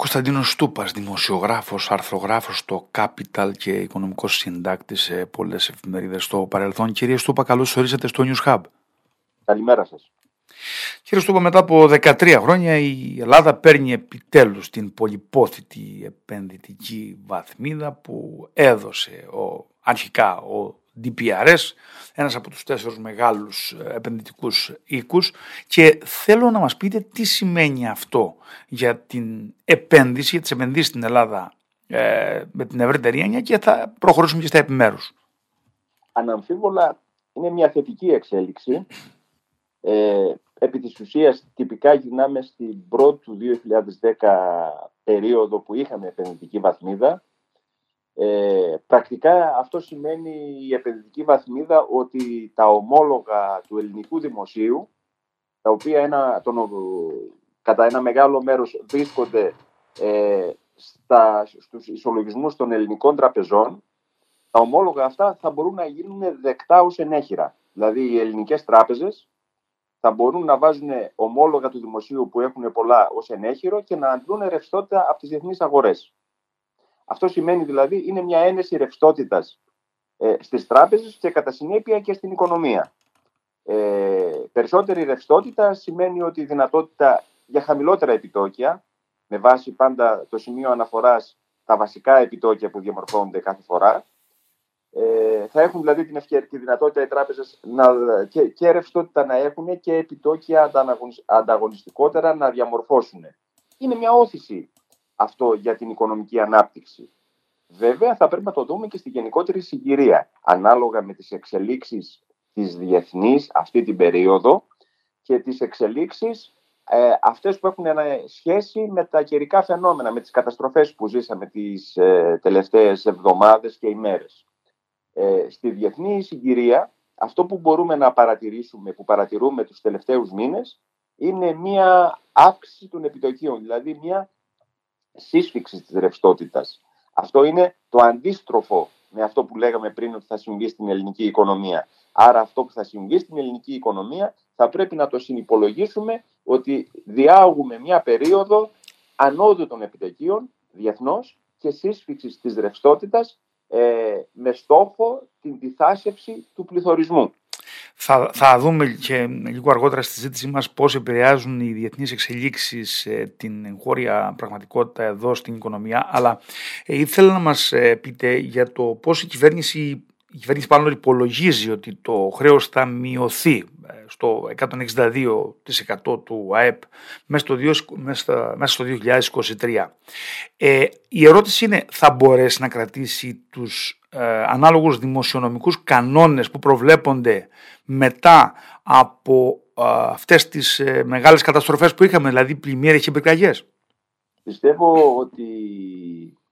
Κωνσταντίνος Στούπας, δημοσιογράφος, αρθρογράφος στο Capital και οικονομικός συντάκτης σε πολλές εφημερίδες στο παρελθόν. Κύριε Στούπα, καλώς ορίσατε στο News Hub. Καλημέρα σας. Κύριε Στούπα, μετά από 13 χρόνια η Ελλάδα παίρνει επιτέλους την πολυπόθητη επενδυτική βαθμίδα που έδωσε ο, αρχικά ο DPRS, ένας από τους τέσσερους μεγάλους ε, επενδυτικούς οίκους και θέλω να μας πείτε τι σημαίνει αυτό για την επένδυση, για τις επενδύσεις στην Ελλάδα ε, με την ευρύτερη έννοια και θα προχωρήσουμε και στα επιμέρους. Αναμφίβολα είναι μια θετική εξέλιξη. Ε, επί της ουσίας τυπικά γυρνάμε στην πρώτη του 2010 περίοδο που είχαμε επενδυτική βαθμίδα ε, πρακτικά αυτό σημαίνει η επενδυτική βαθμίδα ότι τα ομόλογα του ελληνικού δημοσίου, τα οποία ένα, τον, κατά ένα μεγάλο μέρος βρίσκονται ε, στα, στους ισολογισμούς των ελληνικών τραπεζών, τα ομόλογα αυτά θα μπορούν να γίνουν δεκτά ως ενέχειρα. Δηλαδή οι ελληνικές τράπεζες θα μπορούν να βάζουν ομόλογα του δημοσίου που έχουν πολλά ως ενέχειρο και να αντλούν ρευστότητα από τις διεθνείς αγορές. Αυτό σημαίνει δηλαδή είναι μια ένεση ρευστότητας ε, στις τράπεζες και κατά συνέπεια και στην οικονομία. Ε, περισσότερη ρευστότητα σημαίνει ότι η δυνατότητα για χαμηλότερα επιτόκια, με βάση πάντα το σημείο αναφοράς τα βασικά επιτόκια που διαμορφώνονται κάθε φορά, ε, θα έχουν δηλαδή την ευκαιρία, τη δυνατότητα οι τράπεζες και, και ρευστότητα να έχουν και επιτόκια ανταγωνιστικότερα να διαμορφώσουν. Είναι μια όθηση αυτό για την οικονομική ανάπτυξη. Βέβαια θα πρέπει να το δούμε και στη γενικότερη συγκυρία, ανάλογα με τις εξελίξεις της διεθνής αυτή την περίοδο και τις εξελίξεις ε, αυτές που έχουν σχέση με τα καιρικά φαινόμενα, με τις καταστροφές που ζήσαμε τις ε, τελευταίες εβδομάδες και ημέρες. Ε, στη διεθνή συγκυρία, αυτό που μπορούμε να παρατηρήσουμε, που παρατηρούμε τους τελευταίους μήνες, είναι μια αύξηση των επιτοκίων, δηλαδή μια σύσφυξης της ρευστότητας. Αυτό είναι το αντίστροφο με αυτό που λέγαμε πριν ότι θα συμβεί στην ελληνική οικονομία. Άρα αυτό που θα συμβεί στην ελληνική οικονομία θα πρέπει να το συνυπολογίσουμε ότι διάγουμε μια περίοδο ανώδου των επιτοκίων διεθνώς και σύσφυξης της ρευστότητας ε, με στόχο την διθάσευση του πληθωρισμού. Θα, θα δούμε και λίγο αργότερα στη συζήτησή μας πώς επηρεάζουν οι διεθνείς εξελίξεις ε, την εγχώρια πραγματικότητα εδώ στην οικονομία, αλλά ε, ήθελα να μας ε, πείτε για το πώς η κυβέρνηση η κυβέρνηση πάνω υπολογίζει ότι το χρέος θα μειωθεί στο 162% του ΑΕΠ μέσα στο, μέσα στο 2023. Ε, η ερώτηση είναι θα μπορέσει να κρατήσει τους ε, ανάλογους δημοσιονομικούς κανόνες που προβλέπονται μετά από ε, αυτές τις ε, μεγάλες καταστροφές που είχαμε, δηλαδή πλημμύρες και πυρκαγιές. Πιστεύω ότι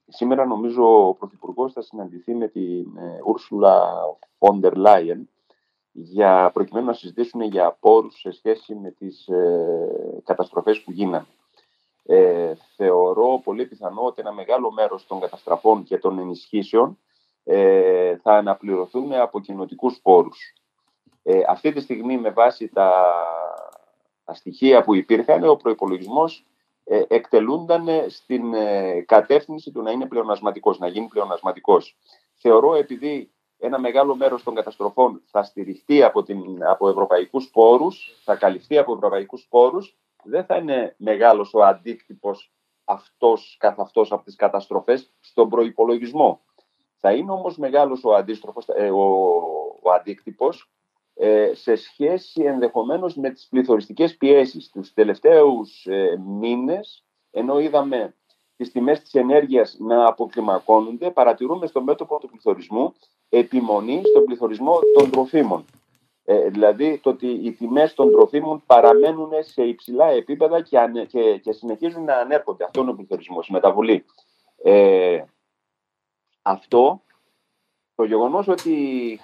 σήμερα νομίζω ο Πρωθυπουργός θα συναντηθεί με την Ούρσουλα Φόντερ Λάιεν για, προκειμένου να συζητήσουν για πόρους σε σχέση με τις ε, καταστροφές που γίνανε. Ε, θεωρώ πολύ πιθανό ότι ένα μεγάλο μέρος των καταστραφών και των ενισχύσεων ε, θα αναπληρωθούν από κοινοτικούς πόρους. Ε, αυτή τη στιγμή με βάση τα, τα στοιχεία που υπήρχαν ο προϋπολογισμός ε, εκτελούνταν στην ε, κατεύθυνση του να είναι πλεονασματικός, να γίνει πλεονασματικός. Θεωρώ επειδή ένα μεγάλο μέρος των καταστροφών θα στηριχτεί από, την, από ευρωπαϊκούς πόρους, θα καλυφθεί από ευρωπαϊκούς πόρους, δεν θα είναι μεγάλος ο αντίκτυπος αυτός καθ' αυτός από τις καταστροφές στον προϋπολογισμό. Θα είναι όμως μεγάλος ο, αντίστροφος, ε, ο, ο αντίκτυπος ε, σε σχέση ενδεχομένως με τις πληθωριστικές πιέσεις. Τους τελευταίους ε, μήνες, ενώ είδαμε τις τιμές της ενέργειας να αποκλιμακώνονται, παρατηρούμε στο μέτωπο του πληθωρισμού επιμονή στον πληθωρισμό των τροφίμων. Ε, δηλαδή το ότι οι τιμές των τροφίμων παραμένουν σε υψηλά επίπεδα και, και, και συνεχίζουν να ανέρχονται. Αυτό είναι ο πληθωρισμός, η μεταβολή. Ε, αυτό το γεγονός ότι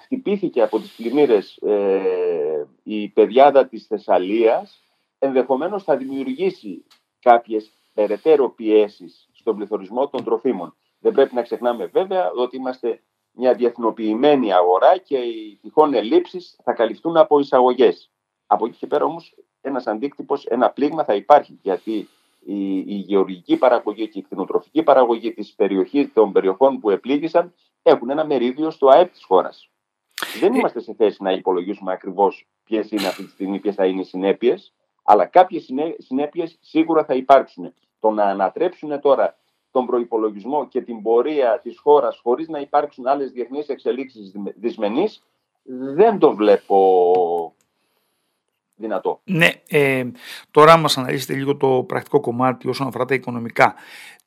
χτυπήθηκε από τις πλημμύρες ε, η παιδιάδα της Θεσσαλίας ενδεχομένως θα δημιουργήσει κάποιες περαιτέρω πιέσεις στον πληθωρισμό των τροφίμων. Δεν πρέπει να ξεχνάμε βέβαια ότι είμαστε μια διεθνοποιημένη αγορά και οι τυχόν ελλείψεις θα καλυφθούν από εισαγωγές. Από εκεί και πέρα όμως ένας αντίκτυπος, ένα πλήγμα θα υπάρχει γιατί η, η γεωργική παραγωγή και η κτηνοτροφική παραγωγή της περιοχής, των περιοχών που επλήγησαν έχουν ένα μερίδιο στο ΑΕΠ της χώρας. Δεν ε, είμαστε σε θέση να υπολογίσουμε ακριβώς ποιες είναι αυτή τη στιγμή, ποιες θα είναι οι συνέπειες, αλλά κάποιες συνέπειες σίγουρα θα υπάρξουν. Το να ανατρέψουν τώρα τον προϋπολογισμό και την πορεία της χώρας χωρίς να υπάρξουν άλλες διεθνείς εξελίξεις δυσμενείς, δεν το βλέπω δυνατό. Ναι, ε, τώρα μας αναλύσετε λίγο το πρακτικό κομμάτι όσον αφορά τα οικονομικά.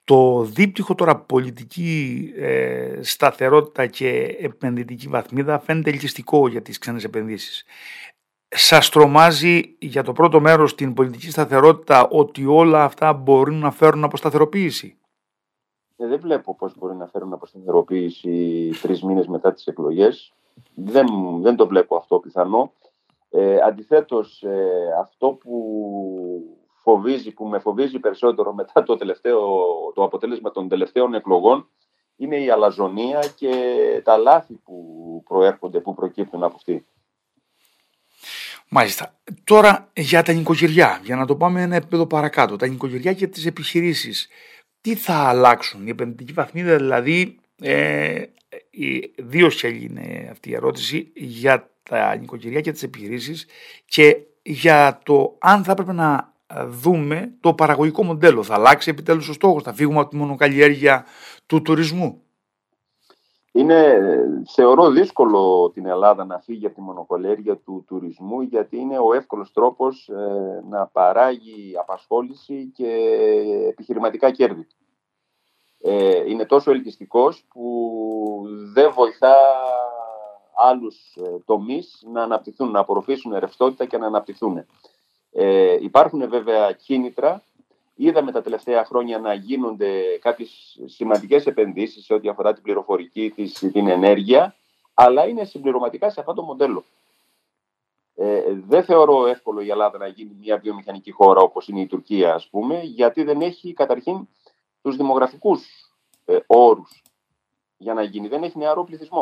Το δίπτυχο τώρα πολιτική ε, σταθερότητα και επενδυτική βαθμίδα φαίνεται ελκυστικό για τις ξένες επενδύσεις. Σας τρομάζει για το πρώτο μέρος την πολιτική σταθερότητα ότι όλα αυτά μπορούν να φέρουν αποσταθεροποίηση; Ε, δεν βλέπω πώς μπορεί να φέρουν αποσταθεροποίηση τρεις μήνες μετά τις εκλογές. Δεν, δεν το βλέπω αυτό πιθανό. Ε, αντιθέτως, ε, αυτό που φοβίζει, που με φοβίζει περισσότερο μετά το, τελευταίο, το αποτέλεσμα των τελευταίων εκλογών είναι η αλαζονία και τα λάθη που προέρχονται, που προκύπτουν από αυτή. Μάλιστα. Τώρα για τα νοικοκυριά, για να το πάμε ένα επίπεδο παρακάτω. Τα νοικοκυριά και τις επιχειρήσεις. Τι θα αλλάξουν, η επενδυτική βαθμίδα δηλαδή, ε, δύο σχέλη είναι αυτή η ερώτηση, για τα νοικοκυριά και τις επιχειρήσεις και για το αν θα έπρεπε να δούμε το παραγωγικό μοντέλο. Θα αλλάξει επιτέλους ο στόχος, θα φύγουμε από τη μονοκαλλιέργεια του τουρισμού; Είναι, θεωρώ δύσκολο την Ελλάδα να φύγει από τη μονοκαλλιέργεια του τουρισμού γιατί είναι ο εύκολος τρόπος ε, να παράγει απασχόληση και επιχειρηματικά κέρδη. Ε, είναι τόσο ελκυστικός που δεν βοηθά άλλους ε, τομείς να αναπτυχθούν, να απορροφήσουν ρευστότητα και να αναπτυχθούν. Ε, υπάρχουν βέβαια κίνητρα. Είδαμε τα τελευταία χρόνια να γίνονται κάποιες σημαντικές επενδύσεις σε ό,τι αφορά την πληροφορική, της, την ενέργεια, αλλά είναι συμπληρωματικά σε αυτό το μοντέλο. Ε, δεν θεωρώ εύκολο η Ελλάδα να γίνει μια βιομηχανική χώρα όπως είναι η Τουρκία, ας πούμε, γιατί δεν έχει καταρχήν τους δημογραφικούς ε, όρους για να γίνει. Δεν έχει νεαρό πληθυσμό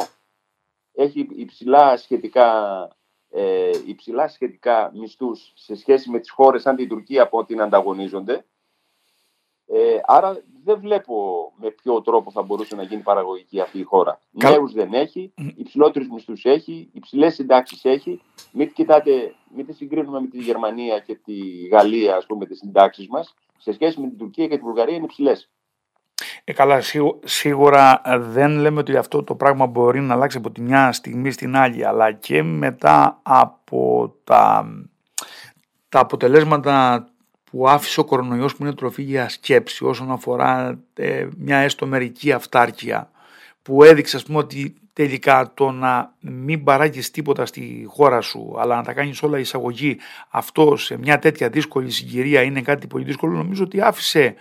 έχει υψηλά σχετικά, ε, υψηλά σχετικά μισθούς σε σχέση με τις χώρες σαν την Τουρκία από ό,τι ανταγωνίζονται. Ε, άρα δεν βλέπω με ποιο τρόπο θα μπορούσε να γίνει παραγωγική αυτή η χώρα. Κα... Νέους δεν έχει, υψηλότερους μισθούς έχει, υψηλές συντάξεις έχει. Μην, κοιτάτε, μην τη συγκρίνουμε με τη Γερμανία και τη Γαλλία, ας πούμε, τις συντάξεις μας. Σε σχέση με την Τουρκία και την Βουλγαρία είναι υψηλές. Ε, καλά, σίγουρα ε, δεν λέμε ότι αυτό το πράγμα μπορεί να αλλάξει από τη μια στιγμή στην άλλη, αλλά και μετά από τα, τα αποτελέσματα που άφησε ο κορονοϊός που είναι τροφή για σκέψη όσον αφορά ε, μια έστω μερική αυτάρκεια που έδειξε ας πούμε ότι τελικά το να μην παράγεις τίποτα στη χώρα σου αλλά να τα κάνεις όλα εισαγωγή αυτό σε μια τέτοια δύσκολη συγκυρία είναι κάτι πολύ δύσκολο. Νομίζω ότι άφησε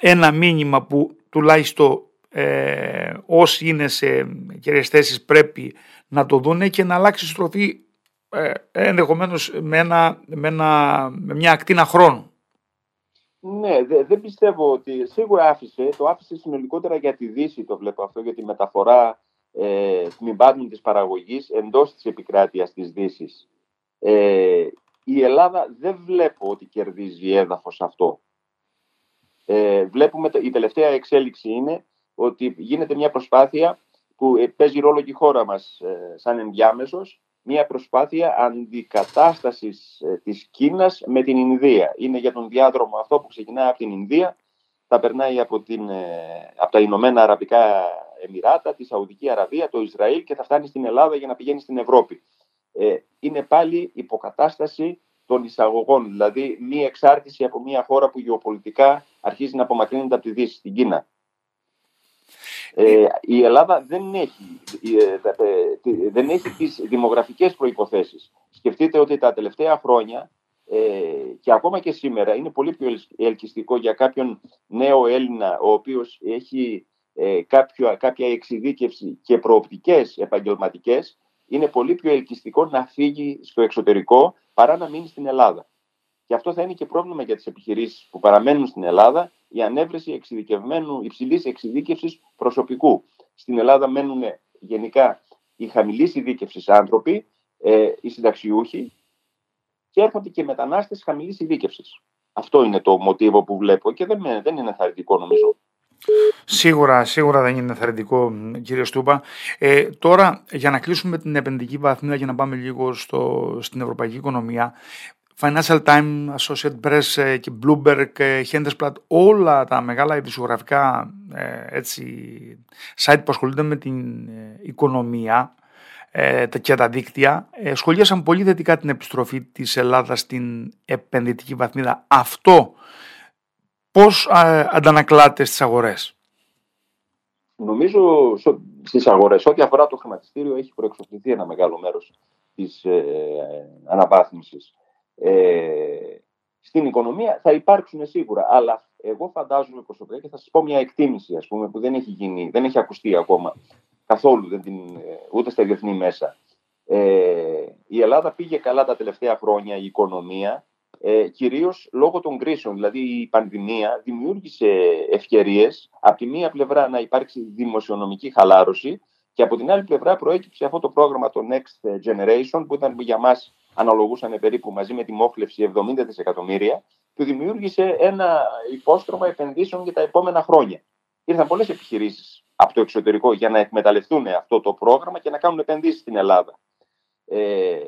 ένα μήνυμα που τουλάχιστον ε, όσοι είναι σε κυρίες θέσεις πρέπει να το δούνε και να αλλάξει στροφή ε, ενδεχομένως με, ένα, με, ένα, με μια ακτίνα χρόνου. Ναι, δεν πιστεύω ότι σίγουρα άφησε, το άφησε συνολικότερα για τη Δύση το βλέπω αυτό, για τη μεταφορά ε, τμήματων της παραγωγής εντός της επικράτειας της Δύσης. Ε, η Ελλάδα δεν βλέπω ότι κερδίζει έδαφος αυτό ε, βλέπουμε η τελευταία εξέλιξη είναι ότι γίνεται μια προσπάθεια που ε, παίζει ρόλο και η χώρα μας ε, σαν ενδιάμεσος, μια προσπάθεια αντικατάστασης ε, της Κίνας με την Ινδία. Είναι για τον διάδρομο αυτό που ξεκινάει από την Ινδία, θα περνάει από, την, από τα Ηνωμένα Αραβικά Εμμυράτα, τη Σαουδική Αραβία, το Ισραήλ και θα φτάνει στην Ελλάδα για να πηγαίνει στην Ευρώπη. είναι πάλι υποκατάσταση των εισαγωγών, δηλαδή μη εξάρτηση από μια χώρα που γεωπολιτικά αρχίζει να απομακρύνεται από τη Δύση, στην Κίνα. Ε, η Ελλάδα δεν έχει, ε, ε, δεν έχει τις δημογραφικές προϋποθέσεις. Σκεφτείτε ότι τα τελευταία χρόνια ε, και ακόμα και σήμερα είναι πολύ πιο ελκυστικό για κάποιον νέο Έλληνα ο οποίος έχει ε, κάποιο, κάποια εξειδίκευση και προοπτικές επαγγελματικές είναι πολύ πιο ελκυστικό να φύγει στο εξωτερικό παρά να μείνει στην Ελλάδα. Και αυτό θα είναι και πρόβλημα για τις επιχειρήσεις που παραμένουν στην Ελλάδα, η ανέβρεση εξειδικευμένου υψηλής εξειδίκευσης προσωπικού. Στην Ελλάδα μένουν γενικά οι χαμηλής ειδίκευσης άνθρωποι, ε, οι συνταξιούχοι και έρχονται και μετανάστες χαμηλής ειδίκευσης. Αυτό είναι το μοτίβο που βλέπω και δεν, δεν είναι θαρρυντικό νομίζω. Σίγουρα, σίγουρα δεν είναι θαρρυντικό κύριε Στούπα. Ε, τώρα για να κλείσουμε την επενδυτική βαθμίδα και να πάμε λίγο στο, στην ευρωπαϊκή οικονομία. Financial Times, Associated Press ε, και Bloomberg, ε, Handelsblatt, όλα τα μεγάλα ειδησιογραφικά έτσι, site που ασχολούνται με την οικονομία και τα δίκτυα σχολίασαν πολύ θετικά την επιστροφή της Ελλάδας στην επενδυτική βαθμίδα. Αυτό πώς αντανακλάται στις αγορές; Νομίζω στις αγορές, ό,τι αφορά το χρηματιστήριο, έχει προεξοφληθεί ένα μεγάλο μέρος της ε, αναβάθμισης. Ε, στην οικονομία θα υπάρξουν σίγουρα, αλλά εγώ φαντάζομαι προσωπικά και θα σας πω μια εκτίμηση ας πούμε, που δεν έχει γίνει, δεν έχει ακουστεί ακόμα καθόλου, δεν την, ε, ούτε στα διεθνή μέσα. Ε, η Ελλάδα πήγε καλά τα τελευταία χρόνια η οικονομία ε, κυρίως λόγω των κρίσεων. Δηλαδή η πανδημία δημιούργησε ευκαιρίες από τη μία πλευρά να υπάρξει δημοσιονομική χαλάρωση και από την άλλη πλευρά προέκυψε αυτό το πρόγραμμα το Next Generation που ήταν για μας αναλογούσαν περίπου μαζί με τη μόχλευση 70 δισεκατομμύρια που δημιούργησε ένα υπόστρωμα επενδύσεων για τα επόμενα χρόνια. Ήρθαν πολλές επιχειρήσεις από το εξωτερικό για να εκμεταλλευτούν αυτό το πρόγραμμα και να κάνουν επενδύσεις στην Ελλάδα. Ε,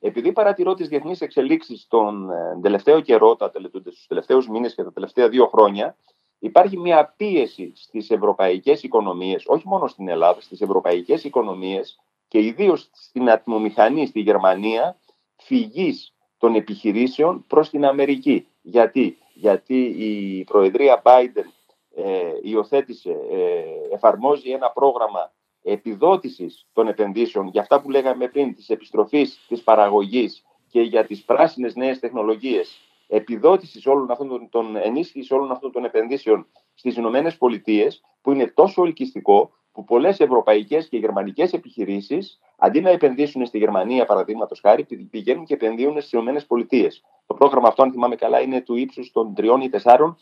επειδή παρατηρώ τις διεθνείς εξελίξεις τον ε, τελευταίο καιρό, τους τελευταίους μήνες και τα τελευταία δύο χρόνια, υπάρχει μια πίεση στις ευρωπαϊκές οικονομίες, όχι μόνο στην Ελλάδα, στις ευρωπαϊκές οικονομίες και ιδίως στην ατμομηχανή στη Γερμανία, φυγής των επιχειρήσεων προς την Αμερική. Γιατί, Γιατί η Προεδρία Biden ε, υιοθέτησε, ε, εφαρμόζει ένα πρόγραμμα επιδότησης των επενδύσεων για αυτά που λέγαμε πριν, της επιστροφής της παραγωγής και για τις πράσινες νέες τεχνολογίες, επιδότησης όλων αυτών των, των ενίσχυσης όλων αυτών των επενδύσεων στις Ηνωμένες Πολιτείες, που είναι τόσο ελκυστικό που πολλές ευρωπαϊκές και γερμανικές επιχειρήσεις, αντί να επενδύσουν στη Γερμανία, παραδείγματος χάρη, πηγαίνουν και επενδύουν στις Ηνωμένες Πολιτείες. Το πρόγραμμα αυτό, αν θυμάμαι καλά, είναι του ύψους των 3 ή 4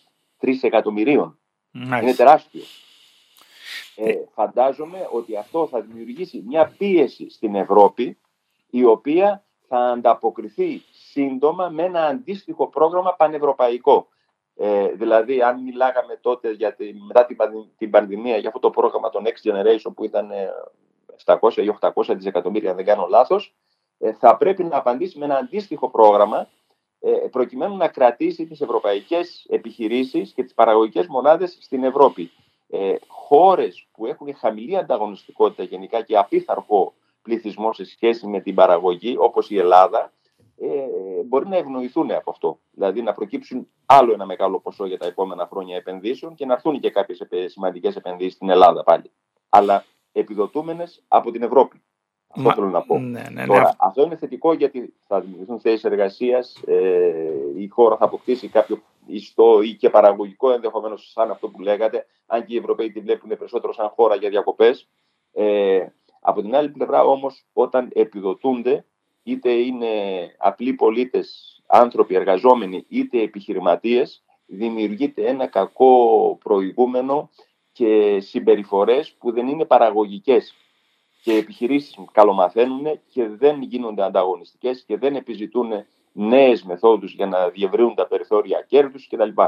εκατομμυρίων. Είναι τεράστιο. Ε, φαντάζομαι ότι αυτό θα δημιουργήσει μια πίεση στην Ευρώπη η οποία θα ανταποκριθεί σύντομα με ένα αντίστοιχο πρόγραμμα πανευρωπαϊκό. Ε, δηλαδή, αν μιλάγαμε τότε για τη, μετά την, την πανδημία για αυτό το πρόγραμμα το Next Generation που ήταν 700 ε, ή 800 δισεκατομμύρια, αν δεν κάνω λάθος, ε, θα πρέπει να απαντήσει με ένα αντίστοιχο πρόγραμμα ε, προκειμένου να κρατήσει τις ευρωπαϊκές επιχειρήσεις και τις παραγωγικές μονάδες στην Ευρώπη ε, χώρες που έχουν χαμηλή ανταγωνιστικότητα γενικά και απίθαρχο πληθυσμό σε σχέση με την παραγωγή, όπως η Ελλάδα, ε, μπορεί να ευνοηθούν από αυτό. Δηλαδή να προκύψουν άλλο ένα μεγάλο ποσό για τα επόμενα χρόνια επενδύσεων και να έρθουν και κάποιες σημαντικές επενδύσεις στην Ελλάδα πάλι. Αλλά επιδοτούμενες από την Ευρώπη. Αυτό θέλω να πω. Ναι, ναι, ναι. Τώρα, αυτό είναι θετικό γιατί θα δημιουργηθούν θέσεις εργασίας, ε, η χώρα θα αποκτήσει κάποιο ιστό ή και παραγωγικό ενδεχομένως σαν αυτό που λέγατε, αν και οι Ευρωπαίοι τη βλέπουν περισσότερο σαν χώρα για διακοπές. Ε, από την άλλη πλευρά όμως, όταν επιδοτούνται, είτε είναι απλοί πολίτες, άνθρωποι εργαζόμενοι, είτε επιχειρηματίες, δημιουργείται ένα κακό προηγούμενο και συμπεριφορές που δεν είναι παραγωγικές και επιχειρήσεις καλομαθαίνουν και δεν γίνονται ανταγωνιστικές και δεν επιζητούν νέες μεθόδους για να διευρύνουν τα περιθώρια κέρδους κτλ.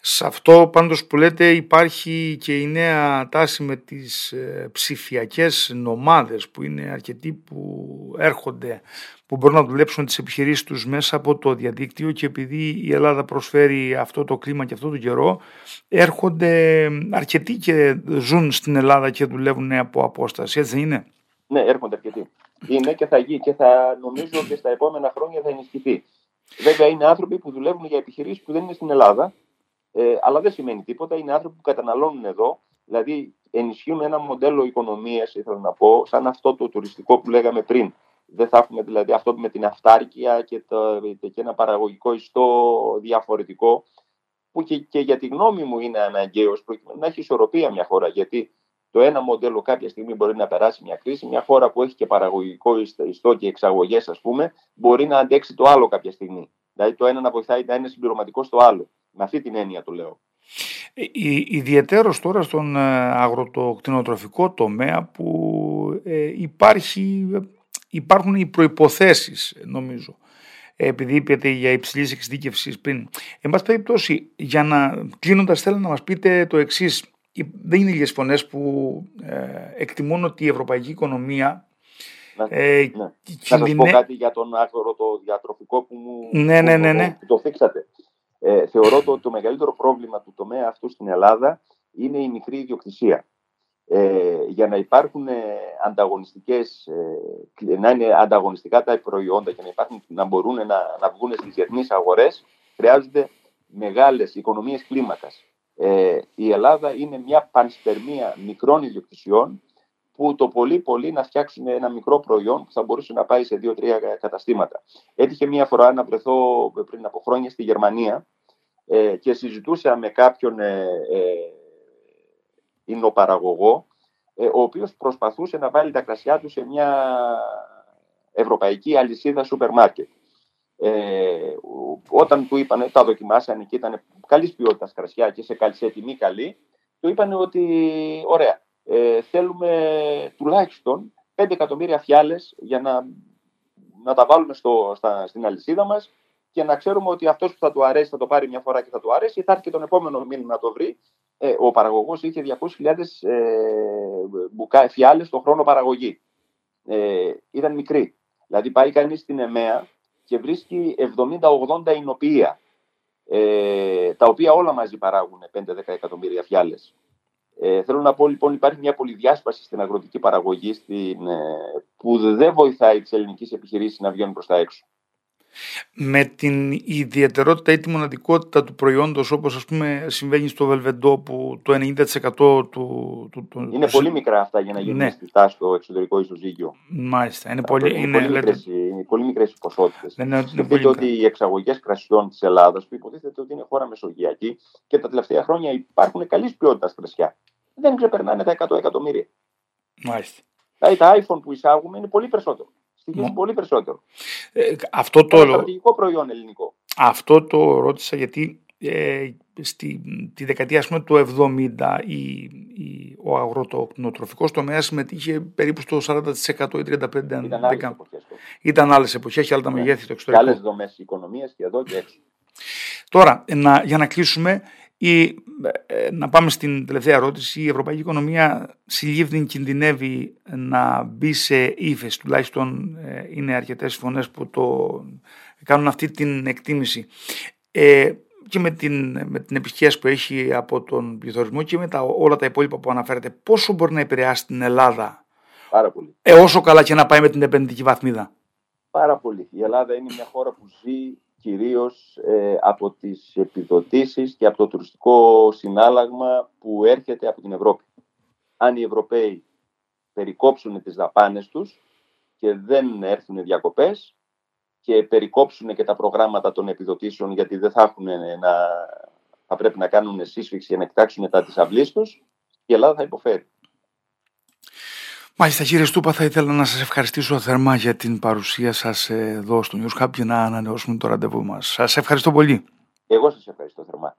Σε αυτό πάντως που λέτε υπάρχει και η νέα τάση με τις ε, ψηφιακές νομάδες που είναι αρκετοί που έρχονται που μπορούν να δουλέψουν τις επιχειρήσεις τους μέσα από το διαδίκτυο και επειδή η Ελλάδα προσφέρει αυτό το κλίμα και αυτό το καιρό έρχονται αρκετοί και ζουν στην Ελλάδα και δουλεύουν από απόσταση, έτσι δεν είναι; Ναι, έρχονται αρκετοί. Είναι και θα γίνει και θα νομίζω και στα επόμενα χρόνια θα ενισχυθεί. Βέβαια είναι άνθρωποι που δουλεύουν για επιχειρήσεις που δεν είναι στην Ελλάδα ε, αλλά δεν σημαίνει τίποτα. Είναι άνθρωποι που καταναλώνουν εδώ, δηλαδή ενισχύουν ένα μοντέλο οικονομίας, ήθελα να πω, σαν αυτό το τουριστικό που λέγαμε πριν. Δεν θα έχουμε δηλαδή αυτό με την αυτάρκεια και, το, και ένα παραγωγικό ιστό διαφορετικό, που και, και για τη γνώμη μου είναι αναγκαίος προκειμένου να έχει ισορροπία μια χώρα. Γιατί το ένα μοντέλο κάποια στιγμή μπορεί να περάσει μια κρίση. Μια χώρα που έχει και παραγωγικό ιστό και εξαγωγές, ας πούμε, μπορεί να αντέξει το άλλο κάποια στιγμή. Δηλαδή το ένα να βοηθάει να είναι συμπληρωματικό στο άλλο. Με αυτή την έννοια το λέω. Ε, Ιδιαίτερο τώρα στον ε, αγροτοκτηνοτροφικό τομέα που ε, υπάρχει, υπάρχουν οι προϋποθέσεις νομίζω επειδή είπατε για υψηλής εξειδίκευσης πριν. Εν πάση περιπτώσει, για να κλείνοντας, θέλω να μας πείτε το εξής. Δεν είναι λίγες φωνές που ε, εκτιμούν ότι η ευρωπαϊκή οικονομία. Να, ε, ναι. να σας πω κάτι για τον άγρορο το διατροφικό που μου ναι, ναι, ναι, ναι. το θίξατε. Ε, θεωρώ ότι το μεγαλύτερο πρόβλημα του τομέα αυτού στην Ελλάδα είναι η μικρή ιδιοκτησία. Ε, για να υπάρχουν ε, ανταγωνιστικές, ε, να είναι ανταγωνιστικά τα προϊόντα και να, υπάρχουν, να μπορούν να, να βγουν στις διεθνείς αγορές, χρειάζονται μεγάλες οικονομίες κλίμακας. Ε, η Ελλάδα είναι μια πανσπερμία μικρών ιδιοκτησιών που το πολύ πολύ να φτιάξουν ένα μικρό προϊόν που θα μπορούσε να πάει σε δύο-τρία καταστήματα. Έτυχε μία φορά να βρεθώ πριν από χρόνια στη Γερμανία ε, και συζητούσα με κάποιον ε, παραγωγό, ε, ο οποίος προσπαθούσε να βάλει τα κρασιά του σε μια ευρωπαϊκή αλυσίδα σούπερ μάρκετ. Ε, όταν του είπαν, τα δοκιμάσανε και ήταν καλής ποιότητας κρασιά και σε, σε τιμή καλή, του είπαν ότι ωραία, ε, θέλουμε τουλάχιστον 5 εκατομμύρια φιάλες για να, να τα βάλουμε στο, στα, στην αλυσίδα μας και να ξέρουμε ότι αυτός που θα του αρέσει θα το πάρει μια φορά και θα του αρέσει, θα έρθει και τον επόμενο μήνα να το βρει ε, ο παραγωγός είχε 200.000 ε, φιάλες το χρόνο παραγωγή. Ε, ήταν μικρή. Δηλαδή πάει κανείς στην ΕΜΕΑ και βρίσκει 70-80 εινοποιεία, ε, τα οποία όλα μαζί παράγουν 5-10 εκατομμύρια φιάλες. Ε, θέλω να πω λοιπόν υπάρχει μια πολυδιάσπαση στην αγροτική παραγωγή στην, ε, που δεν βοηθάει τις ελληνικές επιχειρήσεις να βγαίνουν προς τα έξω με την ιδιαιτερότητα ή τη μοναδικότητα του προϊόντος όπως ας πούμε συμβαίνει στο Βελβεντό που το 90% του... του, του είναι πολύ μικρά αυτά για να γίνουν ναι. αισθητά στο εξωτερικό ισοζύγιο. Μάλιστα. Είναι, πολύ, είναι, πολύ, μικρές, είναι πολύ μικρές οι ποσότητες. Ναι, ναι, Σκεφτείτε ότι οι εξαγωγές κρασιών της Ελλάδας που υποτίθεται ότι είναι χώρα μεσογειακή και τα τελευταία χρόνια υπάρχουν καλής ποιότητας κρασιά. Δεν ξεπερνάνε τα 100 εκατομμύρια. Μάλιστα. Δηλαδή τα iPhone που εισάγουμε είναι πολύ περισσότερο στοιχίζει πολύ περισσότερο. Ε, αυτό το... Είναι στρατηγικό προϊόν ελληνικό. Αυτό το ρώτησα γιατί ε, στη, τη δεκαετία πούμε, του 70 η, η, ο αγροτοκτηνοτροφικός τομέας συμμετείχε περίπου στο 40% ή 35%. Ήταν άλλες εποχές. Ήταν άλλες εποχές και άλλα τα ναι. μεγέθη το εξωτερικό. Και άλλες δομές οικονομίας και εδώ και έξω. Τώρα, να, για να κλείσουμε, ή ε, να πάμε στην τελευταία ερώτηση. Η ευρωπαϊκή οικονομία συλλήβδη κινδυνεύει να μπει σε ύφεση. Τουλάχιστον ε, είναι αρκετές φωνές που το κάνουν αυτή την εκτίμηση. Ε, και με την, με την που έχει από τον πληθωρισμό και με τα, όλα τα υπόλοιπα που αναφέρετε, πόσο μπορεί να επηρεάσει την Ελλάδα Πάρα πολύ. Ε, όσο καλά και να πάει με την επενδυτική βαθμίδα; Πάρα πολύ. Η Ελλάδα είναι μια χώρα που ζει κυρίως ε, από τις επιδοτήσεις και από το τουριστικό συνάλλαγμα που έρχεται από την Ευρώπη. Αν οι Ευρωπαίοι περικόψουν τις δαπάνες τους και δεν έρθουν διακοπές και περικόψουν και τα προγράμματα των επιδοτήσεων γιατί δεν θα, έχουν να, θα πρέπει να κάνουν σύσφυξη για να κοιτάξουν τα της αυλής τους, η Ελλάδα θα υποφέρει. Μάλιστα κύριε Στούπα θα ήθελα να σας ευχαριστήσω θερμά για την παρουσία σας εδώ στο News Hub και να ανανεώσουμε το ραντεβού μας. Σας ευχαριστώ πολύ. Εγώ σας ευχαριστώ θερμά.